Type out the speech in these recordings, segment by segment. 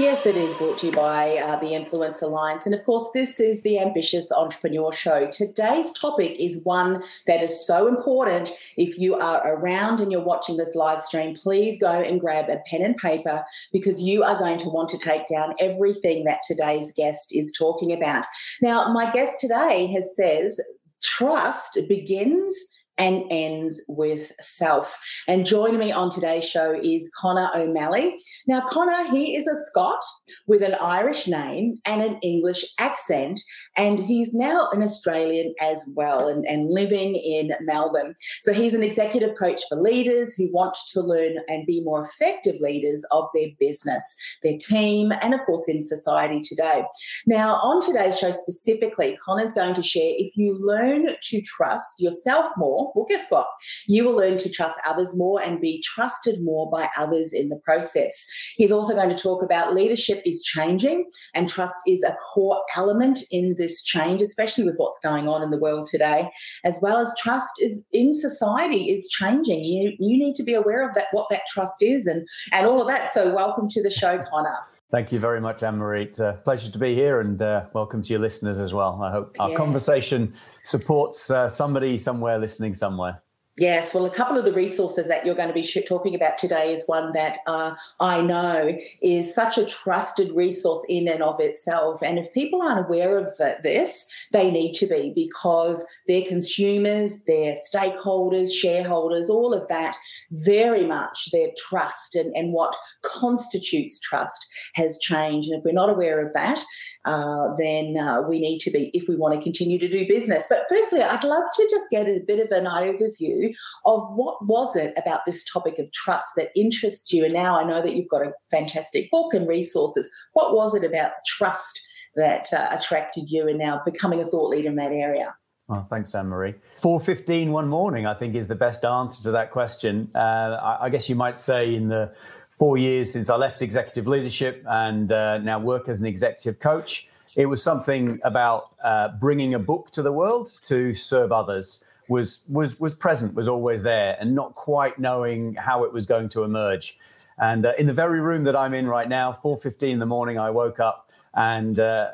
Yes, it is brought to you by uh, the Influence Alliance. And of course, this is the Ambitious Entrepreneur Show. Today's topic is one that is so important. If you are around and you're watching this live stream, please go and grab a pen and paper because you are going to want to take down everything that today's guest is talking about. Now, my guest today has says trust begins and ends with self. And joining me on today's show is Conor O'Malley. Now, Conor, he is a Scot with an Irish name and an English accent, and he's now an Australian as well and, and living in Melbourne. So he's an executive coach for leaders who want to learn and be more effective leaders of their business, their team, and of course in society today. Now, on today's show specifically, Conor's going to share if you learn to trust yourself more well, guess what? You will learn to trust others more and be trusted more by others in the process. He's also going to talk about leadership is changing, and trust is a core element in this change, especially with what's going on in the world today, as well as trust is in society is changing. You, you need to be aware of that, what that trust is, and, and all of that. So, welcome to the show, Conor. Thank you very much, Anne Marie. It's a pleasure to be here and uh, welcome to your listeners as well. I hope our yeah. conversation supports uh, somebody somewhere listening somewhere. Yes, well, a couple of the resources that you're going to be talking about today is one that uh, I know is such a trusted resource in and of itself. And if people aren't aware of this, they need to be because their consumers, their stakeholders, shareholders, all of that, very much their trust and, and what constitutes trust has changed. And if we're not aware of that, uh, then uh, we need to be if we want to continue to do business. But firstly, I'd love to just get a bit of an overview of what was it about this topic of trust that interests you. And now I know that you've got a fantastic book and resources. What was it about trust that uh, attracted you and now becoming a thought leader in that area? Oh, thanks, Anne Marie. 4.15 one morning, I think, is the best answer to that question. Uh, I, I, guess you might say in the four years since I left executive leadership and uh, now work as an executive coach. It was something about uh, bringing a book to the world to serve others was was was present, was always there, and not quite knowing how it was going to emerge. And uh, in the very room that I'm in right now, 4:15 in the morning, I woke up, and uh,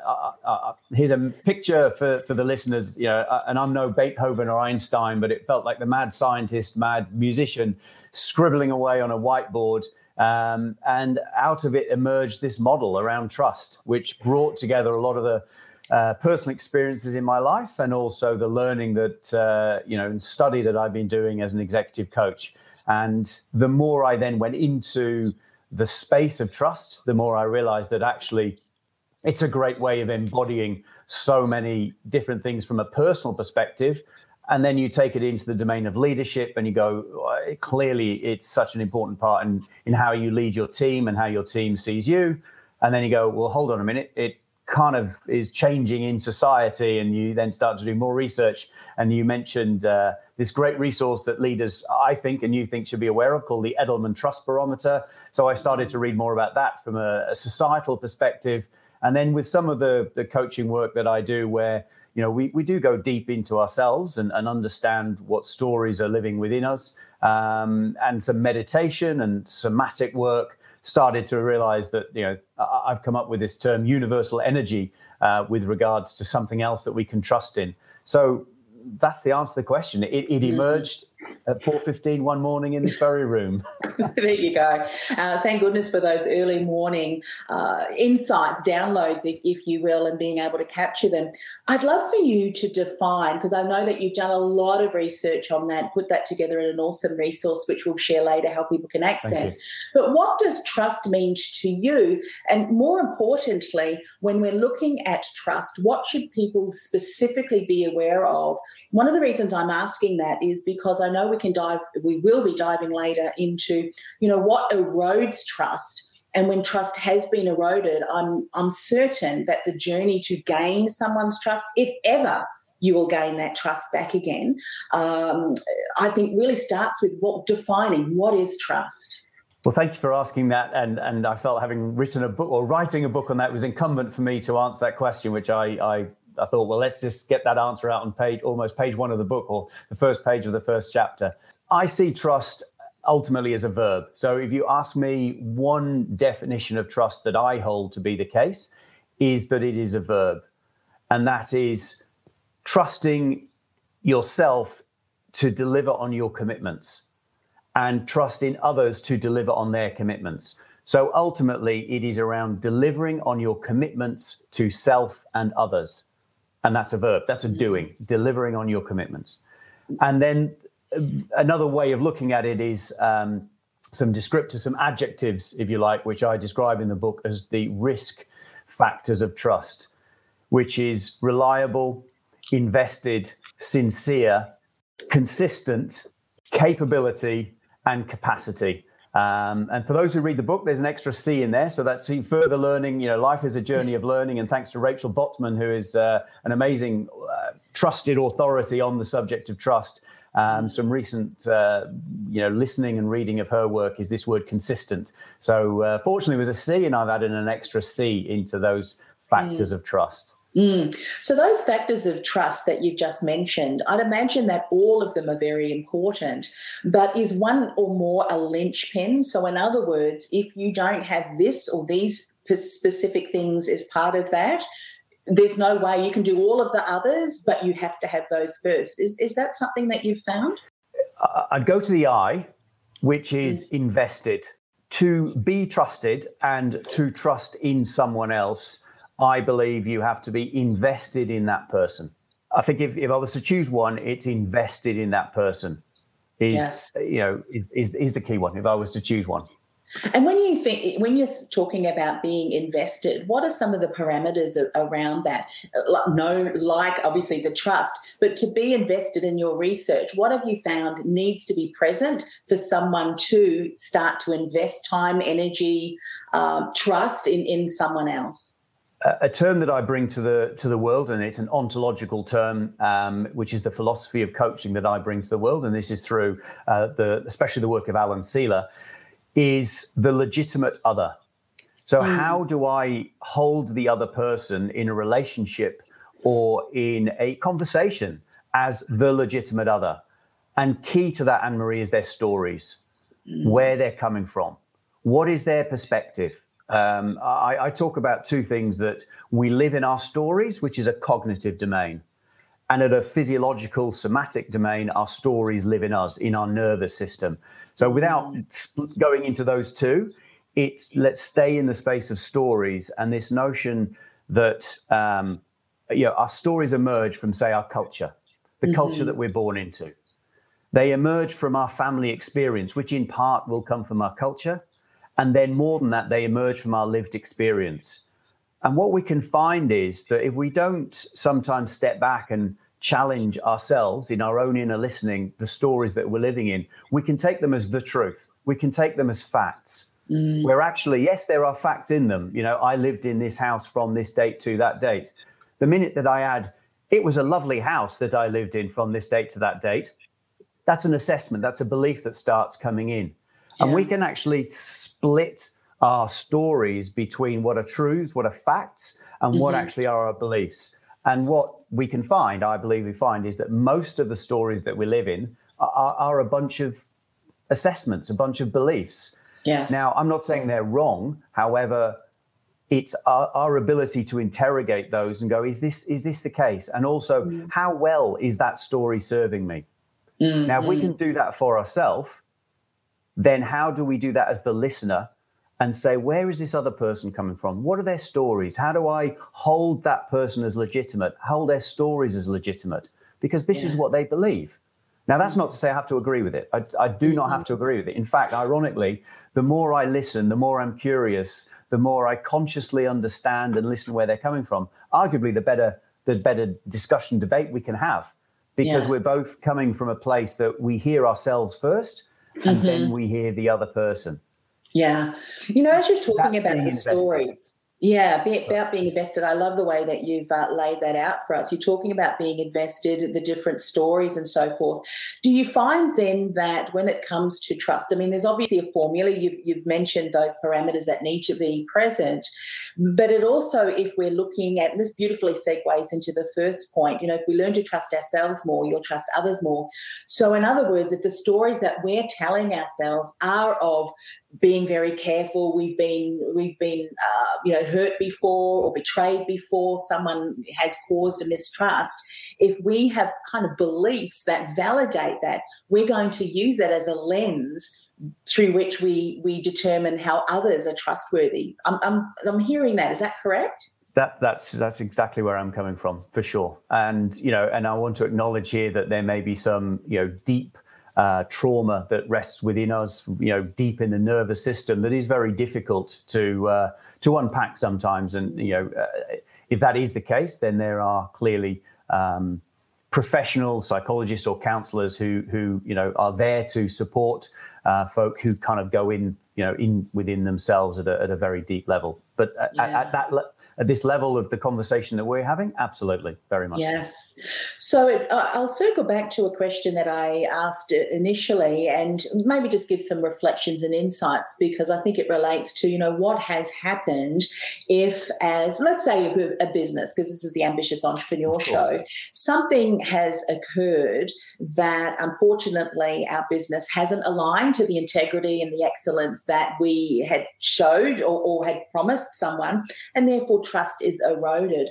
here's a picture for for the listeners. You know, and I'm no Beethoven or Einstein, but it felt like the mad scientist, mad musician, scribbling away on a whiteboard um, and out of it emerged this model around trust, which brought together a lot of the uh, personal experiences in my life and also the learning that, uh, you know, and study that I've been doing as an executive coach. And the more I then went into the space of trust, the more I realized that actually it's a great way of embodying so many different things from a personal perspective. And then you take it into the domain of leadership and you go clearly it's such an important part in, in how you lead your team and how your team sees you. And then you go well hold on a minute. It kind of is changing in society and you then start to do more research. And you mentioned uh, this great resource that leaders i think and you think should be aware of called the edelman trust barometer. So i started to read more about that from a, a societal perspective. And then with some of the, the coaching work that i do where you know, we, we do go deep into ourselves and, and understand what stories are living within us. Um, and some meditation and somatic work started to realize that, you know, I've come up with this term universal energy uh, with regards to something else that we can trust in. So that's the answer to the question. It, it mm-hmm. emerged at 4.15 one morning in this very room. there you go. Uh, thank goodness for those early morning uh, insights, downloads, if, if, you will, and being able to capture them. I'd love for you to define, because I know that you've done a lot of research on that, put that together in an awesome resource, which we'll share later how people can access. But what does trust mean to you? And more importantly, when we're looking at trust, what should people specifically be aware of? One of the reasons I'm asking that is because I know we can dive, we will be diving later into, you know, what erodes trust. And when trust has been eroded, I'm I'm certain that the journey to gain someone's trust, if ever you will gain that trust back again. Um, I think really starts with what defining what is trust. Well, thank you for asking that, and and I felt having written a book or writing a book on that was incumbent for me to answer that question, which I I, I thought, well, let's just get that answer out on page almost page one of the book or the first page of the first chapter. I see trust ultimately as a verb. So if you ask me one definition of trust that I hold to be the case, is that it is a verb, and that is trusting yourself to deliver on your commitments and trust in others to deliver on their commitments. So ultimately, it is around delivering on your commitments to self and others. And that's a verb, that's a doing, delivering on your commitments. And then uh, another way of looking at it is um, some descriptors, some adjectives, if you like, which I describe in the book as the risk factors of trust, which is reliable, invested, sincere, consistent, capability, and capacity. Um, and for those who read the book, there's an extra C in there. So that's further learning. You know, life is a journey of learning. And thanks to Rachel Botsman, who is uh, an amazing, uh, trusted authority on the subject of trust. Um, some recent, uh, you know, listening and reading of her work is this word consistent. So uh, fortunately, it was a C, and I've added an extra C into those factors mm. of trust. Mm. So, those factors of trust that you've just mentioned, I'd imagine that all of them are very important. But is one or more a linchpin? So, in other words, if you don't have this or these specific things as part of that, there's no way you can do all of the others, but you have to have those first. Is, is that something that you've found? I'd go to the I, which is mm. invested. To be trusted and to trust in someone else I believe you have to be invested in that person. I think if, if I was to choose one, it's invested in that person. Is yes. you know is, is the key one. If I was to choose one. And when you think, when you're talking about being invested, what are some of the parameters around that? No, like obviously the trust, but to be invested in your research, what have you found needs to be present for someone to start to invest time, energy, um, trust in, in someone else? A term that I bring to the to the world, and it's an ontological term, um, which is the philosophy of coaching that I bring to the world, and this is through uh, the especially the work of Alan Sieler, is the legitimate other. So mm. how do I hold the other person in a relationship or in a conversation as the legitimate other? And key to that, Anne Marie, is their stories, mm. where they're coming from, what is their perspective um, I, I talk about two things that we live in our stories, which is a cognitive domain. And at a physiological, somatic domain, our stories live in us, in our nervous system. So without going into those two, it's let's stay in the space of stories and this notion that um, you know our stories emerge from, say, our culture, the mm-hmm. culture that we're born into. They emerge from our family experience, which in part will come from our culture, and then more than that, they emerge from our lived experience. And what we can find is that if we don't sometimes step back and challenge ourselves in our own inner listening, the stories that we're living in, we can take them as the truth. We can take them as facts. Mm. Where actually, yes, there are facts in them. You know, I lived in this house from this date to that date. The minute that I add, it was a lovely house that I lived in from this date to that date, that's an assessment. That's a belief that starts coming in. Yeah. And we can actually split our stories between what are truths, what are facts, and mm-hmm. what actually are our beliefs. And what we can find, I believe we find, is that most of the stories that we live in are, are a bunch of assessments, a bunch of beliefs. Yes. Now, I'm not saying they're wrong. However, it's our, our, ability to interrogate those and go, is this is this the case? And also, mm. how well is that story serving me? Mm-hmm. Now, we can do that for ourselves then how do we do that as the listener and say, where is this other person coming from? What are their stories? How do I hold that person as legitimate, hold their stories as legitimate? Because this yeah. is what they believe. Now, that's mm-hmm. not to say I have to agree with it. I, I do not have mm-hmm. to agree with it. In fact, ironically, the more I listen, the more I'm curious, the more I consciously understand and listen where they're coming from. Arguably, the better the better discussion debate we can have because yes. we're both coming from a place that we hear ourselves first and mm-hmm. then we hear the other person. Yeah. You know, as you're talking That's about the stories, Yeah, about being invested. I love the way that you've uh, laid that out for us. You're talking about being invested, the different stories and so forth. Do you find then that when it comes to trust, I mean, there's obviously a formula. You've, you've mentioned those parameters that need to be present, but it also, if we're looking at this, beautifully segues into the first point. You know, if we learn to trust ourselves more, you'll trust others more. So, in other words, if the stories that we're telling ourselves are of being very careful. We've been we've been uh, you know hurt before or betrayed before. Someone has caused a mistrust. If we have kind of beliefs that validate that, we're going to use that as a lens through which we we determine how others are trustworthy. I'm I'm, I'm hearing that. Is that correct? That, that's that's exactly where I'm coming from for sure, and you know, and I want to acknowledge here that there may be some you know deep uh, trauma that rests within us, you know, deep in the nervous system, that is very difficult to uh, to unpack sometimes. And you know, uh, if that is the case, then there are clearly um, professional psychologists or counsellors who who you know are there to support uh, folk who kind of go in you know in within themselves at a, at a very deep level. But at, yeah. at that le- at this level of the conversation that we're having? Absolutely, very much. Yes. So it, uh, I'll circle back to a question that I asked initially and maybe just give some reflections and insights because I think it relates to, you know, what has happened if, as let's say a business, because this is the Ambitious Entrepreneur Show, something has occurred that unfortunately our business hasn't aligned to the integrity and the excellence that we had showed or, or had promised someone, and therefore trust is eroded.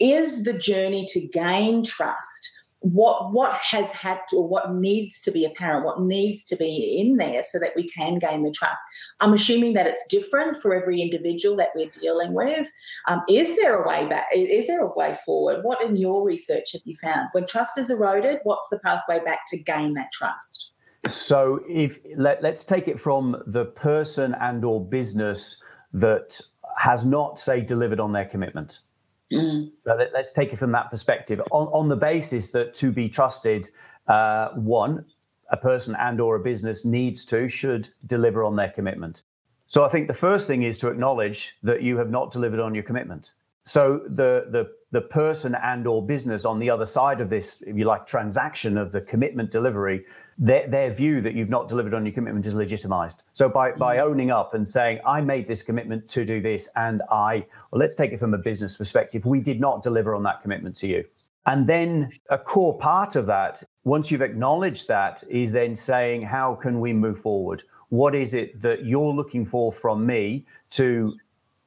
Is the journey to gain trust? what what has had to, or what needs to be apparent what needs to be in there so that we can gain the trust i'm assuming that it's different for every individual that we're dealing with um, is there a way back is there a way forward what in your research have you found when trust is eroded what's the pathway back to gain that trust so if let, let's take it from the person and or business that has not, say, delivered on their commitment. Mm. let, us take it from that perspective, on, on the basis that to be trusted, uh, one, a person and or a business needs to, should deliver on their commitment. So I think the first thing is to acknowledge that you have not delivered on your commitment. So the the the person and or business on the other side of this, if you like, transaction of the commitment delivery, their, their view that you've not delivered on your commitment is legitimized. So by, by mm-hmm. owning up and saying, I made this commitment to do this, and I, well, let's take it from a business perspective, we did not deliver on that commitment to you. And then a core part of that, once you've acknowledged that, is then saying, how can we move forward? What is it that you're looking for from me to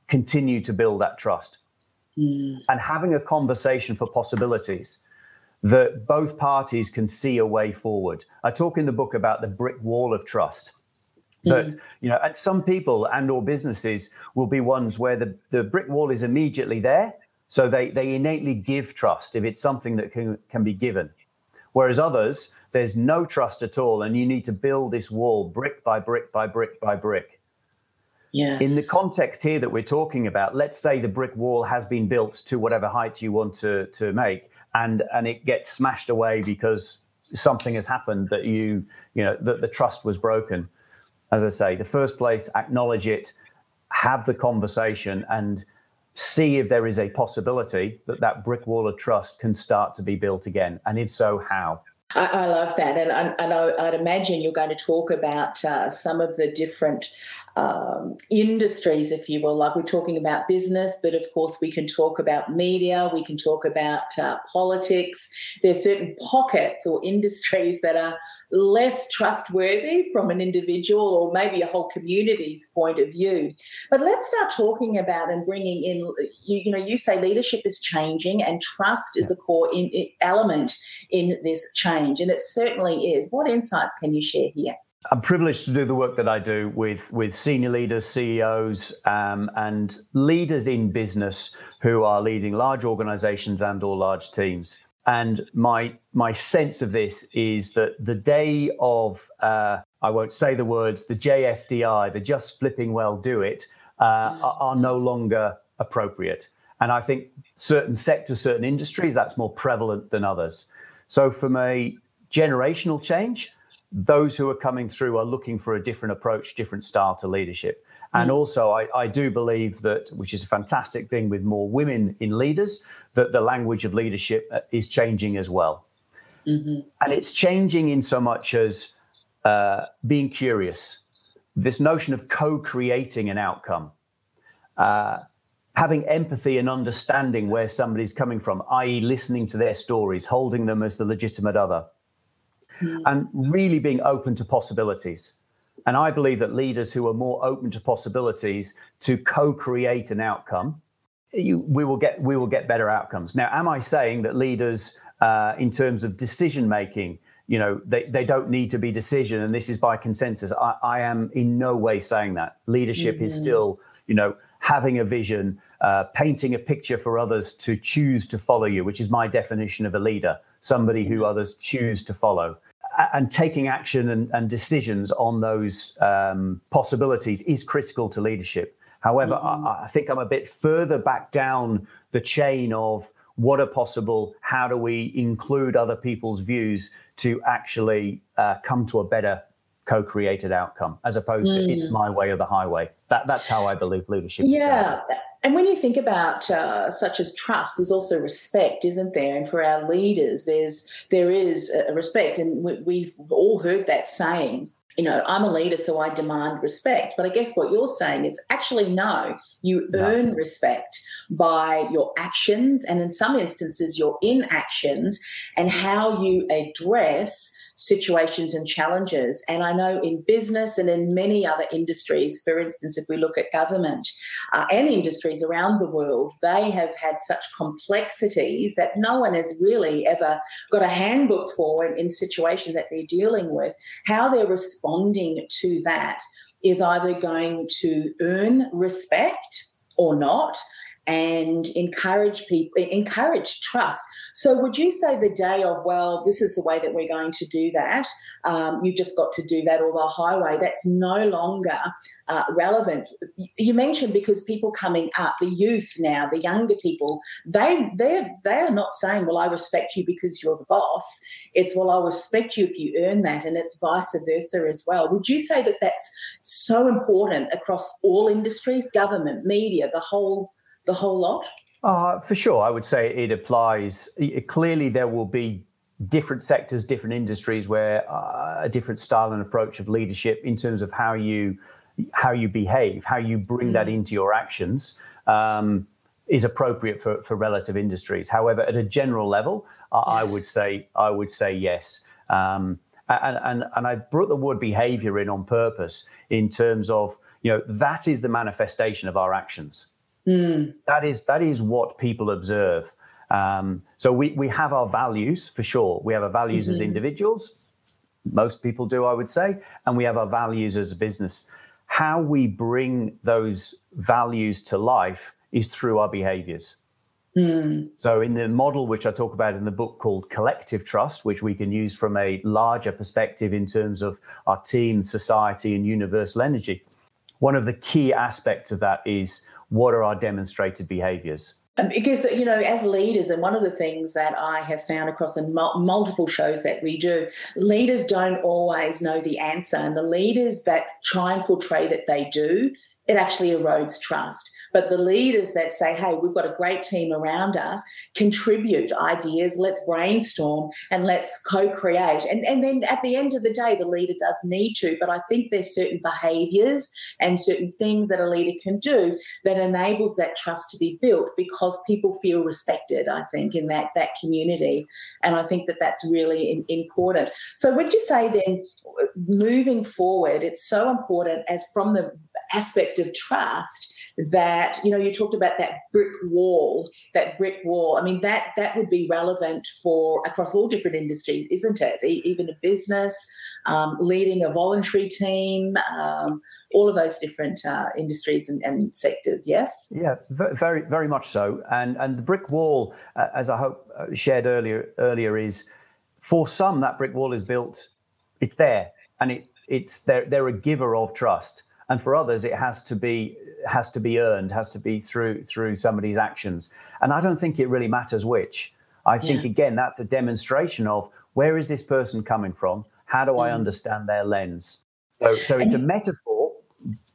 continue to build that trust? Mm. and having a conversation for possibilities that both parties can see a way forward. I talk in the book about the brick wall of trust. But mm. you know, and some people and or businesses will be ones where the, the brick wall is immediately there. So they, they innately give trust if it's something that can, can be given. Whereas others, there's no trust at all, and you need to build this wall brick by brick by brick by brick. Yes. In the context here that we're talking about, let's say the brick wall has been built to whatever height you want to, to make, and, and it gets smashed away because something has happened that you, you know, that the trust was broken. As I say, the first place, acknowledge it, have the conversation, and see if there is a possibility that that brick wall of trust can start to be built again. And if so, how? I, I love that, and, and I, would imagine you're going to talk about uh, some of the different um, industries, if you will. Like we're talking about business, but of course we can talk about media, we can talk about uh, politics. There are certain pockets or industries that are less trustworthy from an individual or maybe a whole community's point of view. But let's start talking about and bringing in, you, you know, you say leadership is changing and trust is a core in, in, element in this change. And it certainly is. What insights can you share here? I'm privileged to do the work that I do with, with senior leaders, CEOs, um, and leaders in business who are leading large organizations and or large teams. And my my sense of this is that the day of uh, I won't say the words the JFDI, the just flipping well do it, uh, are, are no longer appropriate. And I think certain sectors, certain industries, that's more prevalent than others. So from a generational change, those who are coming through are looking for a different approach, different style to leadership. And mm. also, I, I do believe that, which is a fantastic thing with more women in leaders, that the language of leadership uh, is changing as well. Mm-hmm. And it's changing in so much as uh, being curious, this notion of co creating an outcome, uh, having empathy and understanding where somebody's coming from, i.e., listening to their stories, holding them as the legitimate other, mm-hmm. and really being open to possibilities. And I believe that leaders who are more open to possibilities to co-create an outcome, you, we will get we will get better outcomes. Now, am I saying that leaders, uh, in terms of decision making, you know, they, they don't need to be decision and this is by consensus? I, I am in no way saying that. Leadership mm-hmm. is still, you know, having a vision, uh, painting a picture for others to choose to follow you, which is my definition of a leader, somebody who others choose to follow and taking action and, and decisions on those um, possibilities is critical to leadership. However, mm-hmm. I, I, think I'm a bit further back down the chain of what are possible, how do we include other people's views to actually uh, come to a better co-created outcome, as opposed mm. to it's mm. my way or the highway. That that's how I believe leadership. Yeah, and when you think about uh, such as trust, there's also respect, isn't there? And for our leaders, there's there is a respect, and we, we've all heard that saying. You know, I'm a leader, so I demand respect. But I guess what you're saying is actually no, you no. earn respect by your actions, and in some instances, your inactions, and how you address situations and challenges. And I know in business and in many other industries, for instance, if we look at government uh, and industries around the world, they have had such complexities that no one has really ever got a handbook for in, in situations that they're dealing with. How they're responding to that is either going to earn respect or not and encourage people encourage trust so would you say the day of well this is the way that we're going to do that um, you've just got to do that or the highway that's no longer uh, relevant. You mentioned because people coming up the youth now the younger people they they're they're not saying well i respect you because you're the boss. It's well i respect you if you earn that and it's vice versa as well. Would you say that that's so important across all industries government media the whole the whole lot? Uh, for sure, I would say it applies. It, clearly, there will be different sectors, different industries where uh, a different style and approach of leadership in terms of how you how you behave, how you bring that into your actions. Um, is appropriate for, for relative industries. However, at a general level, yes. I would say I would say yes. Um, and, and and I brought the word behavior in on purpose in terms of you know that is the manifestation of our actions. Mm. That is that is what people observe. Um, so we we have our values for sure. We have our values mm-hmm. as individuals. Most people do, I would say, and we have our values as a business. How we bring those values to life is through our behaviors. Mm. So, in the model which I talk about in the book called Collective Trust, which we can use from a larger perspective in terms of our team, society, and universal energy, one of the key aspects of that is what are our demonstrated behaviors? Um, because, you know, as leaders, and one of the things that I have found across the multiple shows that we do, leaders don't always know the answer. And the leaders that try and portray that they do, it actually erodes trust. But the leaders that say, hey, we've got a great team around us, contribute ideas, let's brainstorm and let's co create. And, and then at the end of the day, the leader does need to. But I think there's certain behaviors and certain things that a leader can do that enables that trust to be built because people feel respected, I think, in that, that community. And I think that that's really in, important. So, would you say then, moving forward, it's so important as from the aspect of trust that you know you talked about that brick wall that brick wall. I mean that that would be relevant for across all different industries isn't it? E- even a business um, leading a voluntary team um, all of those different uh, industries and, and, sectors yes? Yeah very very much so. And and the brick wall uh, as i hope uh, shared earlier earlier is for some that brick wall is built it's there and it it's they're, they're a giver of trust and for others it has to be has to be earned has to be through through somebody's actions and i don't think it really matters which i think yeah. again that's a demonstration of where is this person coming from how do i mm. understand their lens so so it's a metaphor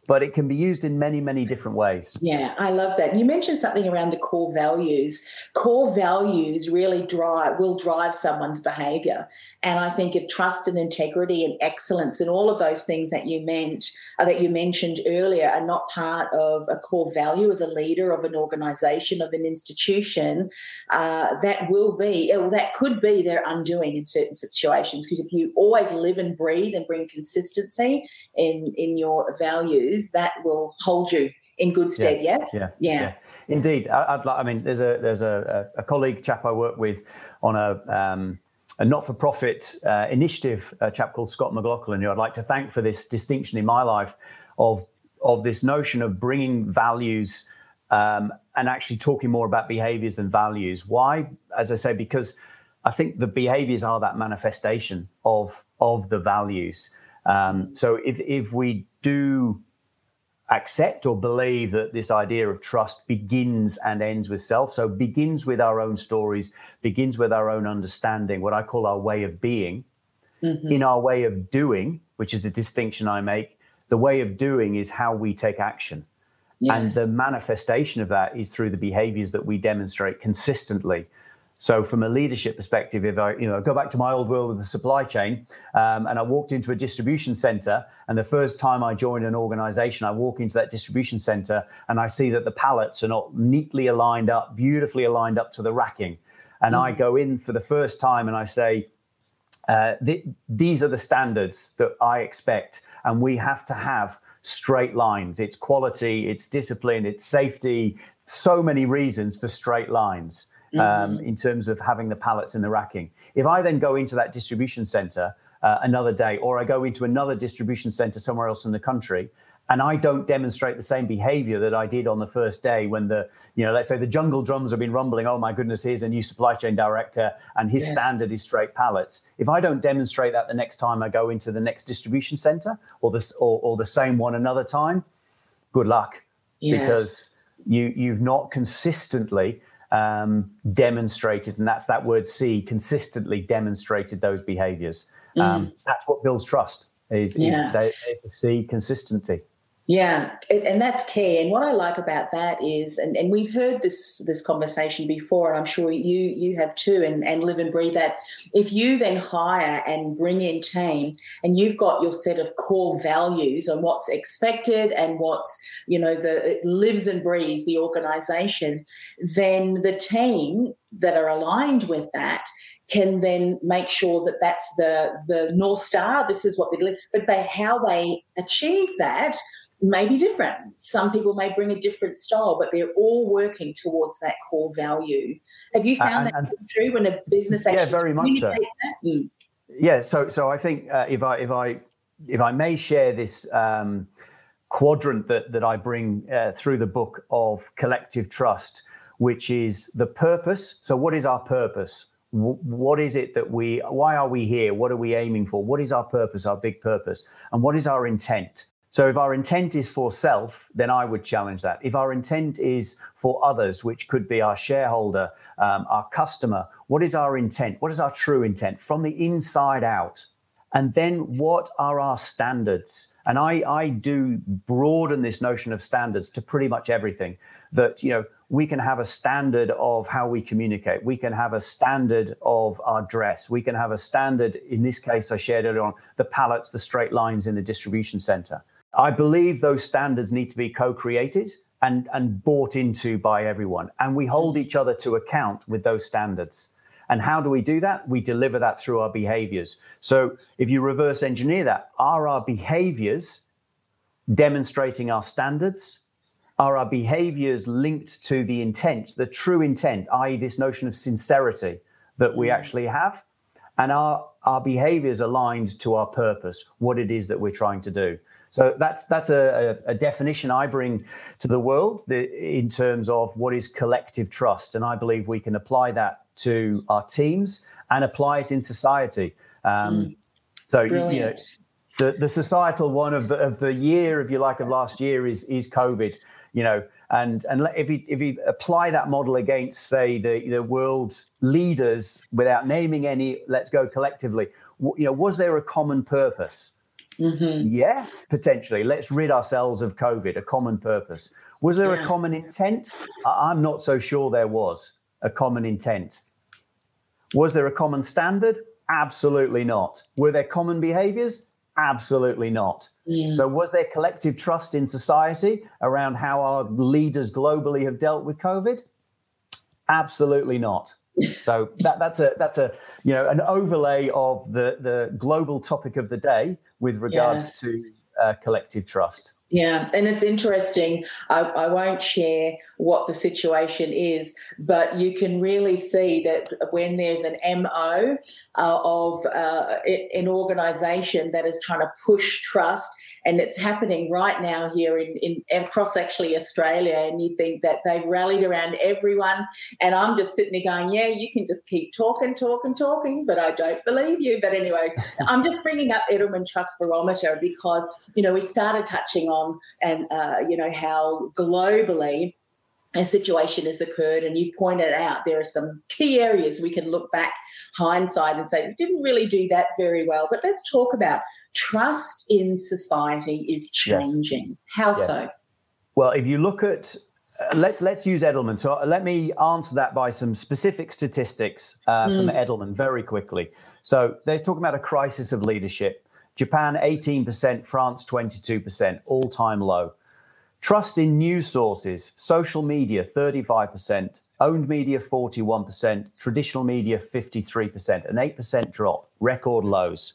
but it can be used in many, many different ways. Yeah, I love that. You mentioned something around the core values. Core values really drive will drive someone's behavior. And I think if trust and integrity and excellence and all of those things that you meant uh, that you mentioned earlier are not part of a core value of a leader of an organization of an institution, uh, that will be well, that could be their undoing in certain situations. Because if you always live and breathe and bring consistency in in your values that will hold you in good stead. Yes. yes? Yeah. yeah. yeah. Indeed. I, would like. I mean, there's a there's a, a, colleague chap I work with on a. Um, a not-for-profit uh, initiative, a chap called Scott McLaughlin, who I'd like to thank for this distinction in my life of of this notion of bringing values um, and actually talking more about behaviors than values. Why? As I say, because I think the behaviors are that manifestation of of the values. Um, so if if we do accept or believe that this idea of trust begins and ends with self. So begins with our own stories, begins with our own understanding, what I call our way of being. Mm-hmm. In our way of doing, which is a distinction I make, the way of doing is how we take action. Yes. And the manifestation of that is through the behaviors that we demonstrate consistently so, from a leadership perspective, if I, you know, go back to my old world of the supply chain, um, and I walked into a distribution center, and the first time I joined an organization, I walk into that distribution center, and I see that the pallets are not neatly aligned up, beautifully aligned up to the racking, and mm. I go in for the first time, and I say, uh, th- these are the standards that I expect, and we have to have straight lines. It's quality, it's discipline, it's safety. So many reasons for straight lines um, mm-hmm. in terms of having the pallets in the racking. If I then go into that distribution center uh, another day, or I go into another distribution center somewhere else in the country, and I don't demonstrate the same behavior that I did on the first day when the, you know, let's say the jungle drums have been rumbling. Oh my goodness, here's a new supply chain director, and his yes. standard is straight pallets. If I don't demonstrate that the next time I go into the next distribution center, or this, or, or the same one another time, good luck, yes. because you you've not consistently um, demonstrated, and that's that word "see," consistently demonstrated those behaviors. Um, mm. That's what builds trust. Is, yeah. is, they, is C consistency. Yeah, and that's key. And what I like about that is, and, and we've heard this this conversation before, and I'm sure you you have too, and, and live and breathe that. If you then hire and bring in team, and you've got your set of core values on what's expected and what's you know the lives and breathes the organisation, then the team that are aligned with that can then make sure that that's the the north star. This is what they but they how they achieve that may be different. Some people may bring a different style, but they're all working towards that core value. Have you found and, that and, true when a business actually yeah, very much so. Mm. Yeah, so so I think uh, if I if I if I may share this um, quadrant that that I bring uh, through the book of collective trust, which is the purpose. So, what is our purpose? what is it that we why are we here what are we aiming for what is our purpose our big purpose and what is our intent so if our intent is for self, then I would challenge that. If our intent is for others, which could be our shareholder, um, our customer, what is our intent? What is our true intent from the inside out? And then what are our standards? And I, I do broaden this notion of standards to pretty much everything. That you know we can have a standard of how we communicate. We can have a standard of our dress. We can have a standard. In this case, I shared earlier on the pallets, the straight lines in the distribution center. I believe those standards need to be co-created and, and bought into by everyone. And we hold each other to account with those standards. And how do we do that? We deliver that through our behaviors. So if you reverse engineer that, are our behaviors demonstrating our standards? Are our behaviors linked to the intent, the true intent, i.e., this notion of sincerity that we mm. actually have? And are our behaviors aligned to our purpose, what it is that we're trying to do? So that's that's a, a, definition I bring to the world the, in terms of what is collective trust, and I believe we can apply that to our teams and apply it in society. Um, mm. So Brilliant. you know, the, the societal one of the of the year, if you like, of last year is is COVID. You know, and and if you if you apply that model against say the the world leaders without naming any, let's go collectively. You know, was there a common purpose? Mm-hmm. Yeah, potentially. Let's rid ourselves of COVID, a common purpose. Was there yeah. a common intent? I'm not so sure there was a common intent. Was there a common standard? Absolutely not. Were there common behaviors? Absolutely not. Mm. So, was there collective trust in society around how our leaders globally have dealt with COVID? Absolutely not. so that, that's a that's a you know an overlay of the the global topic of the day with regards yeah. to uh, collective trust. Yeah, and it's interesting. I, I, won't share what the situation is, but you can really see that when there's an MO uh, of uh, an organization that is trying to push trust and it's happening right now here in, in across actually Australia. And you think that they've rallied around everyone, and I'm just sitting there going, "Yeah, you can just keep talking, talking, talking," but I don't believe you. But anyway, I'm just bringing up Edelman Trust Barometer because you know we started touching on and uh, you know how globally a situation has occurred and you pointed out there are some key areas we can look back hindsight and say we didn't really do that very well but let's talk about trust in society is changing yes. how yes. so well if you look at uh, let, let's use Edelman. So uh, let me answer that by some specific statistics uh, mm. from Edelman very quickly. So they're talking about a crisis of leadership. Japan 18%, France 22%, all time low. Trust in news sources, social media 35%, owned media 41%, traditional media 53%, an 8% drop, record lows.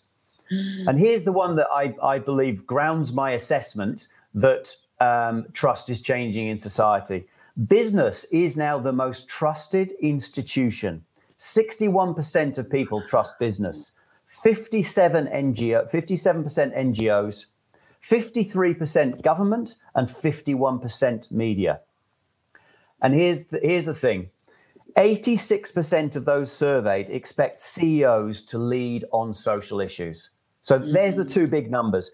And here's the one that I, I believe grounds my assessment that um, trust is changing in society. Business is now the most trusted institution. 61% of people trust business. 57 NGO, 57% NGOs, 53% government and 51% media. And here's the, here's the thing 86% of those surveyed expect CEOs to lead on social issues. So there's the two big numbers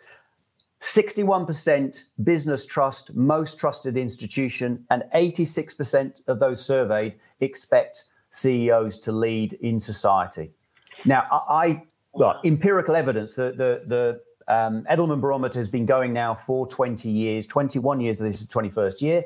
61% business trust, most trusted institution, and 86% of those surveyed expect CEOs to lead in society. Now, I, well, empirical evidence, the, the, the um, Edelman Barometer has been going now for 20 years, 21 years. This is 21st year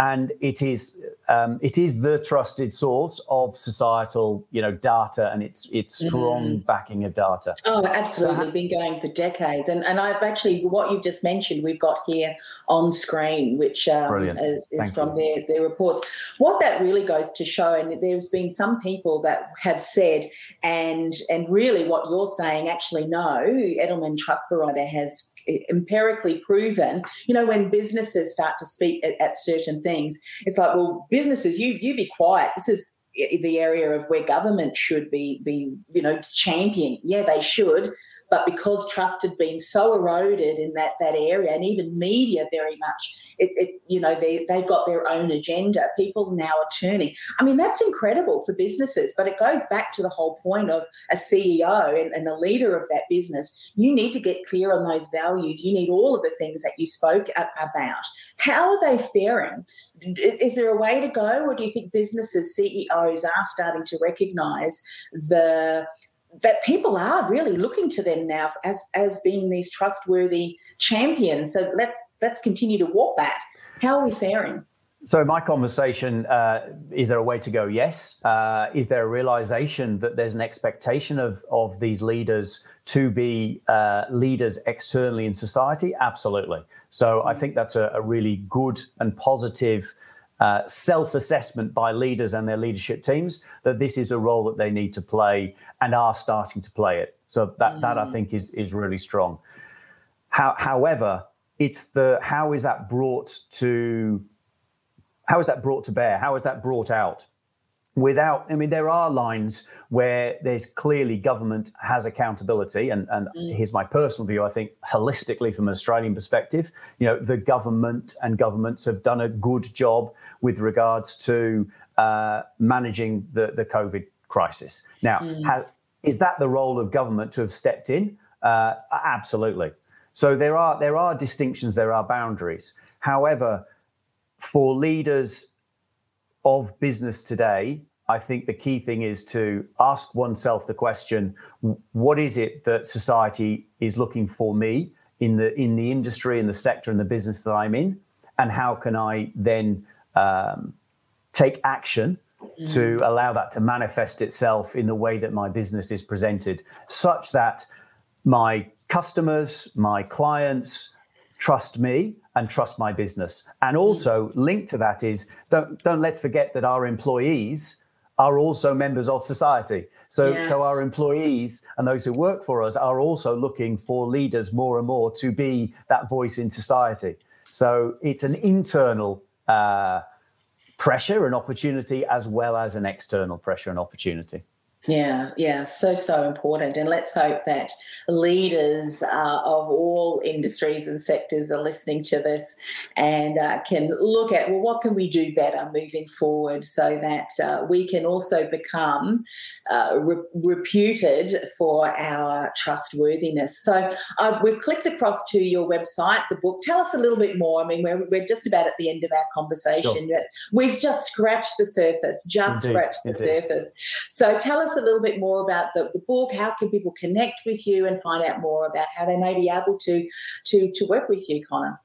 and it is um, it is the trusted source of societal you know data and it's it's strong mm-hmm. backing of data. Oh absolutely. So, been going for decades. And and i've actually what you've just mentioned we've got here on screen which um, is, is from their their reports. What that really goes to show and there's been some people that have said and and really what you're saying actually no edelman trust barometer has empirically proven you know when businesses start to speak at, at certain things it's like well businesses you you be quiet. This is the area of where government should be be you know champion. Yeah they should but because trust had been so eroded in that that area, and even media very much, it, it you know they they've got their own agenda. People now are turning. I mean, that's incredible for businesses, but it goes back to the whole point of a CEO and, and a leader of that business. You need to get clear on those values. You need all of the things that you spoke about. How are they faring? Is, is there a way to go, or do you think businesses, CEOs are starting to recognise the that people are really looking to them now as as being these trustworthy champions. So let's let's continue to walk that. How are we faring? So my conversation uh, is there a way to go? Yes. Uh, is there a realization that there's an expectation of of these leaders to be uh, leaders externally in society? Absolutely. So I think that's a, a really good and positive uh, self assessment by leaders and their leadership teams that this is a role that they need to play and are starting to play it. So that, mm. that I mm. think is, is really strong. How, however, it's the how is that brought to how is that brought to bear? How is that brought out? Without i mean there are lines where there's clearly government has accountability and and mm. here's my personal view i think holistically from an australian perspective you know the government and governments have done a good job with regards to uh, managing the the covid crisis now mm. is that the role of government to have stepped in uh, absolutely so there are there are distinctions there are boundaries however for leaders of business today, I think the key thing is to ask oneself the question what is it that society is looking for me in the in the industry, in the sector, in the business that I'm in, and how can I then um, take action mm. to allow that to manifest itself in the way that my business is presented, such that my customers, my clients trust me and trust my business. And mm. also linked to that is don't don't let's forget that our employees are also members of society. So, yes. so our employees and those who work for us are also looking for leaders more and more to be that voice in society. So it's an internal uh, pressure and opportunity as well as an external pressure and opportunity. Yeah, yeah, so, so important. And let's hope that leaders uh, of all industries and sectors are listening to this and uh, can look at, well, what can we do better moving forward so that uh, we can also become uh, re- reputed for our trustworthiness. So we've clicked across to your website, the book. Tell us a little bit more. I mean, we're, we're just about at the end of our conversation, sure. but we've just scratched the surface, just Indeed. scratched the Indeed. surface. So tell us us a little bit more about the, the book. How can people connect with you and find out more about how they may be able to to to work with you, Conor?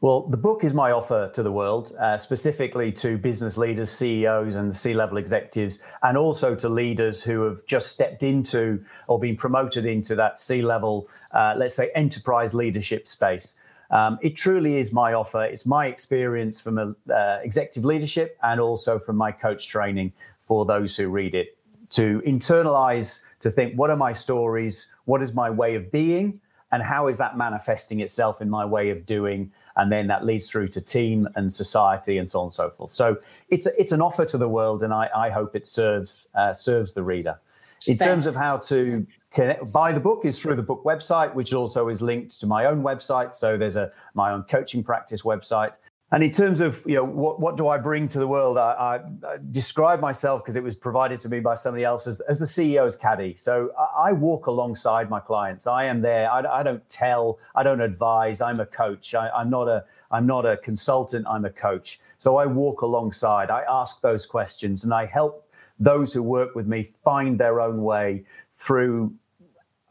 Well, the book is my offer to the world, uh, specifically to business leaders, CEOs, and C level executives, and also to leaders who have just stepped into or been promoted into that C level, uh, let's say, enterprise leadership space. Um, it truly is my offer. It's my experience from uh, executive leadership and also from my coach training for those who read it to internalize, to think, what are my stories? What is my way of being? And how is that manifesting itself in my way of doing? And then that leads through to team and society and so on and so forth. So it's it's an offer to the world, and I, I hope it serves uh, serves the reader. In Thanks. terms of how to connect, buy the book is through the book website, which also is linked to my own website. So there's a my own coaching practice website. And in terms of you know what what do I bring to the world, I, I, I describe myself because it was provided to me by somebody else as, as the CEO's caddy. So I, I walk alongside my clients. I am there. I, don't tell. I don't advise. I'm a coach. I, I'm not a I'm not a consultant. I'm a coach. So I walk alongside. I ask those questions and I help those who work with me find their own way through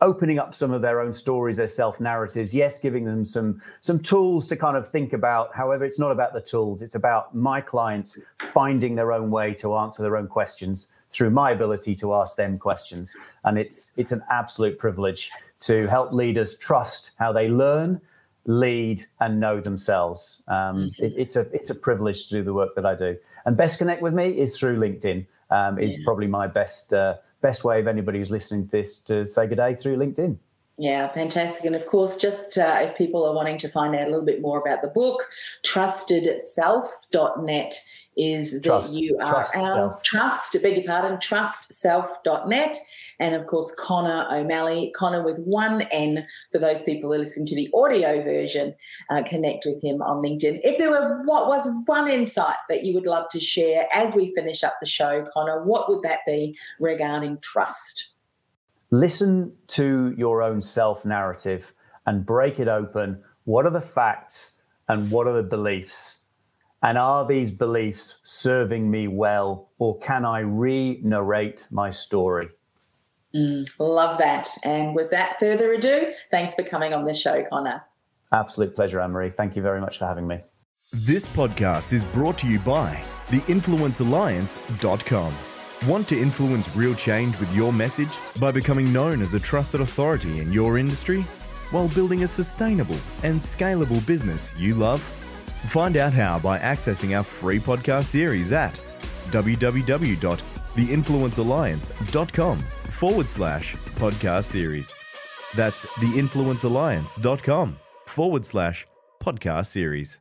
opening up some of their own stories, their self narratives. Yes, giving them some some tools to kind of think about. However, it's not about the tools. It's about my clients finding their own way to answer their own questions through my ability to ask them questions. And it's it's an absolute privilege to help leaders trust how they learn, lead, and know themselves. Um, it, it's a it's a privilege to do the work that I do. And best connect with me is through LinkedIn. Um, is probably my best uh, best way of anybody who's listening to this to say good day through LinkedIn. Yeah, fantastic. And of course, just uh, if people are wanting to find out a little bit more about the book, trustedself.net is trust, that you are trust self. trust, beg your pardon, trustself.net. And of course, Conor O'Malley, Conor with one N for those people who are listening to the audio version, uh, connect with him on LinkedIn. If there were what was one insight that you would love to share as we finish up the show, Conor, what would that be regarding trust? Listen to your own self narrative and break it open. What are the facts and what are the beliefs? And are these beliefs serving me well, or can I re narrate my story? Mm, love that. And with that further ado, thanks for coming on the show, Conor. Absolute pleasure, Anne Marie. Thank you very much for having me. This podcast is brought to you by theinfluencealliance.com. Want to influence real change with your message by becoming known as a trusted authority in your industry while building a sustainable and scalable business you love? Find out how by accessing our free podcast series at www.theinfluencealliance.com forward slash podcast series. That's theinfluencealliance.com forward slash podcast series.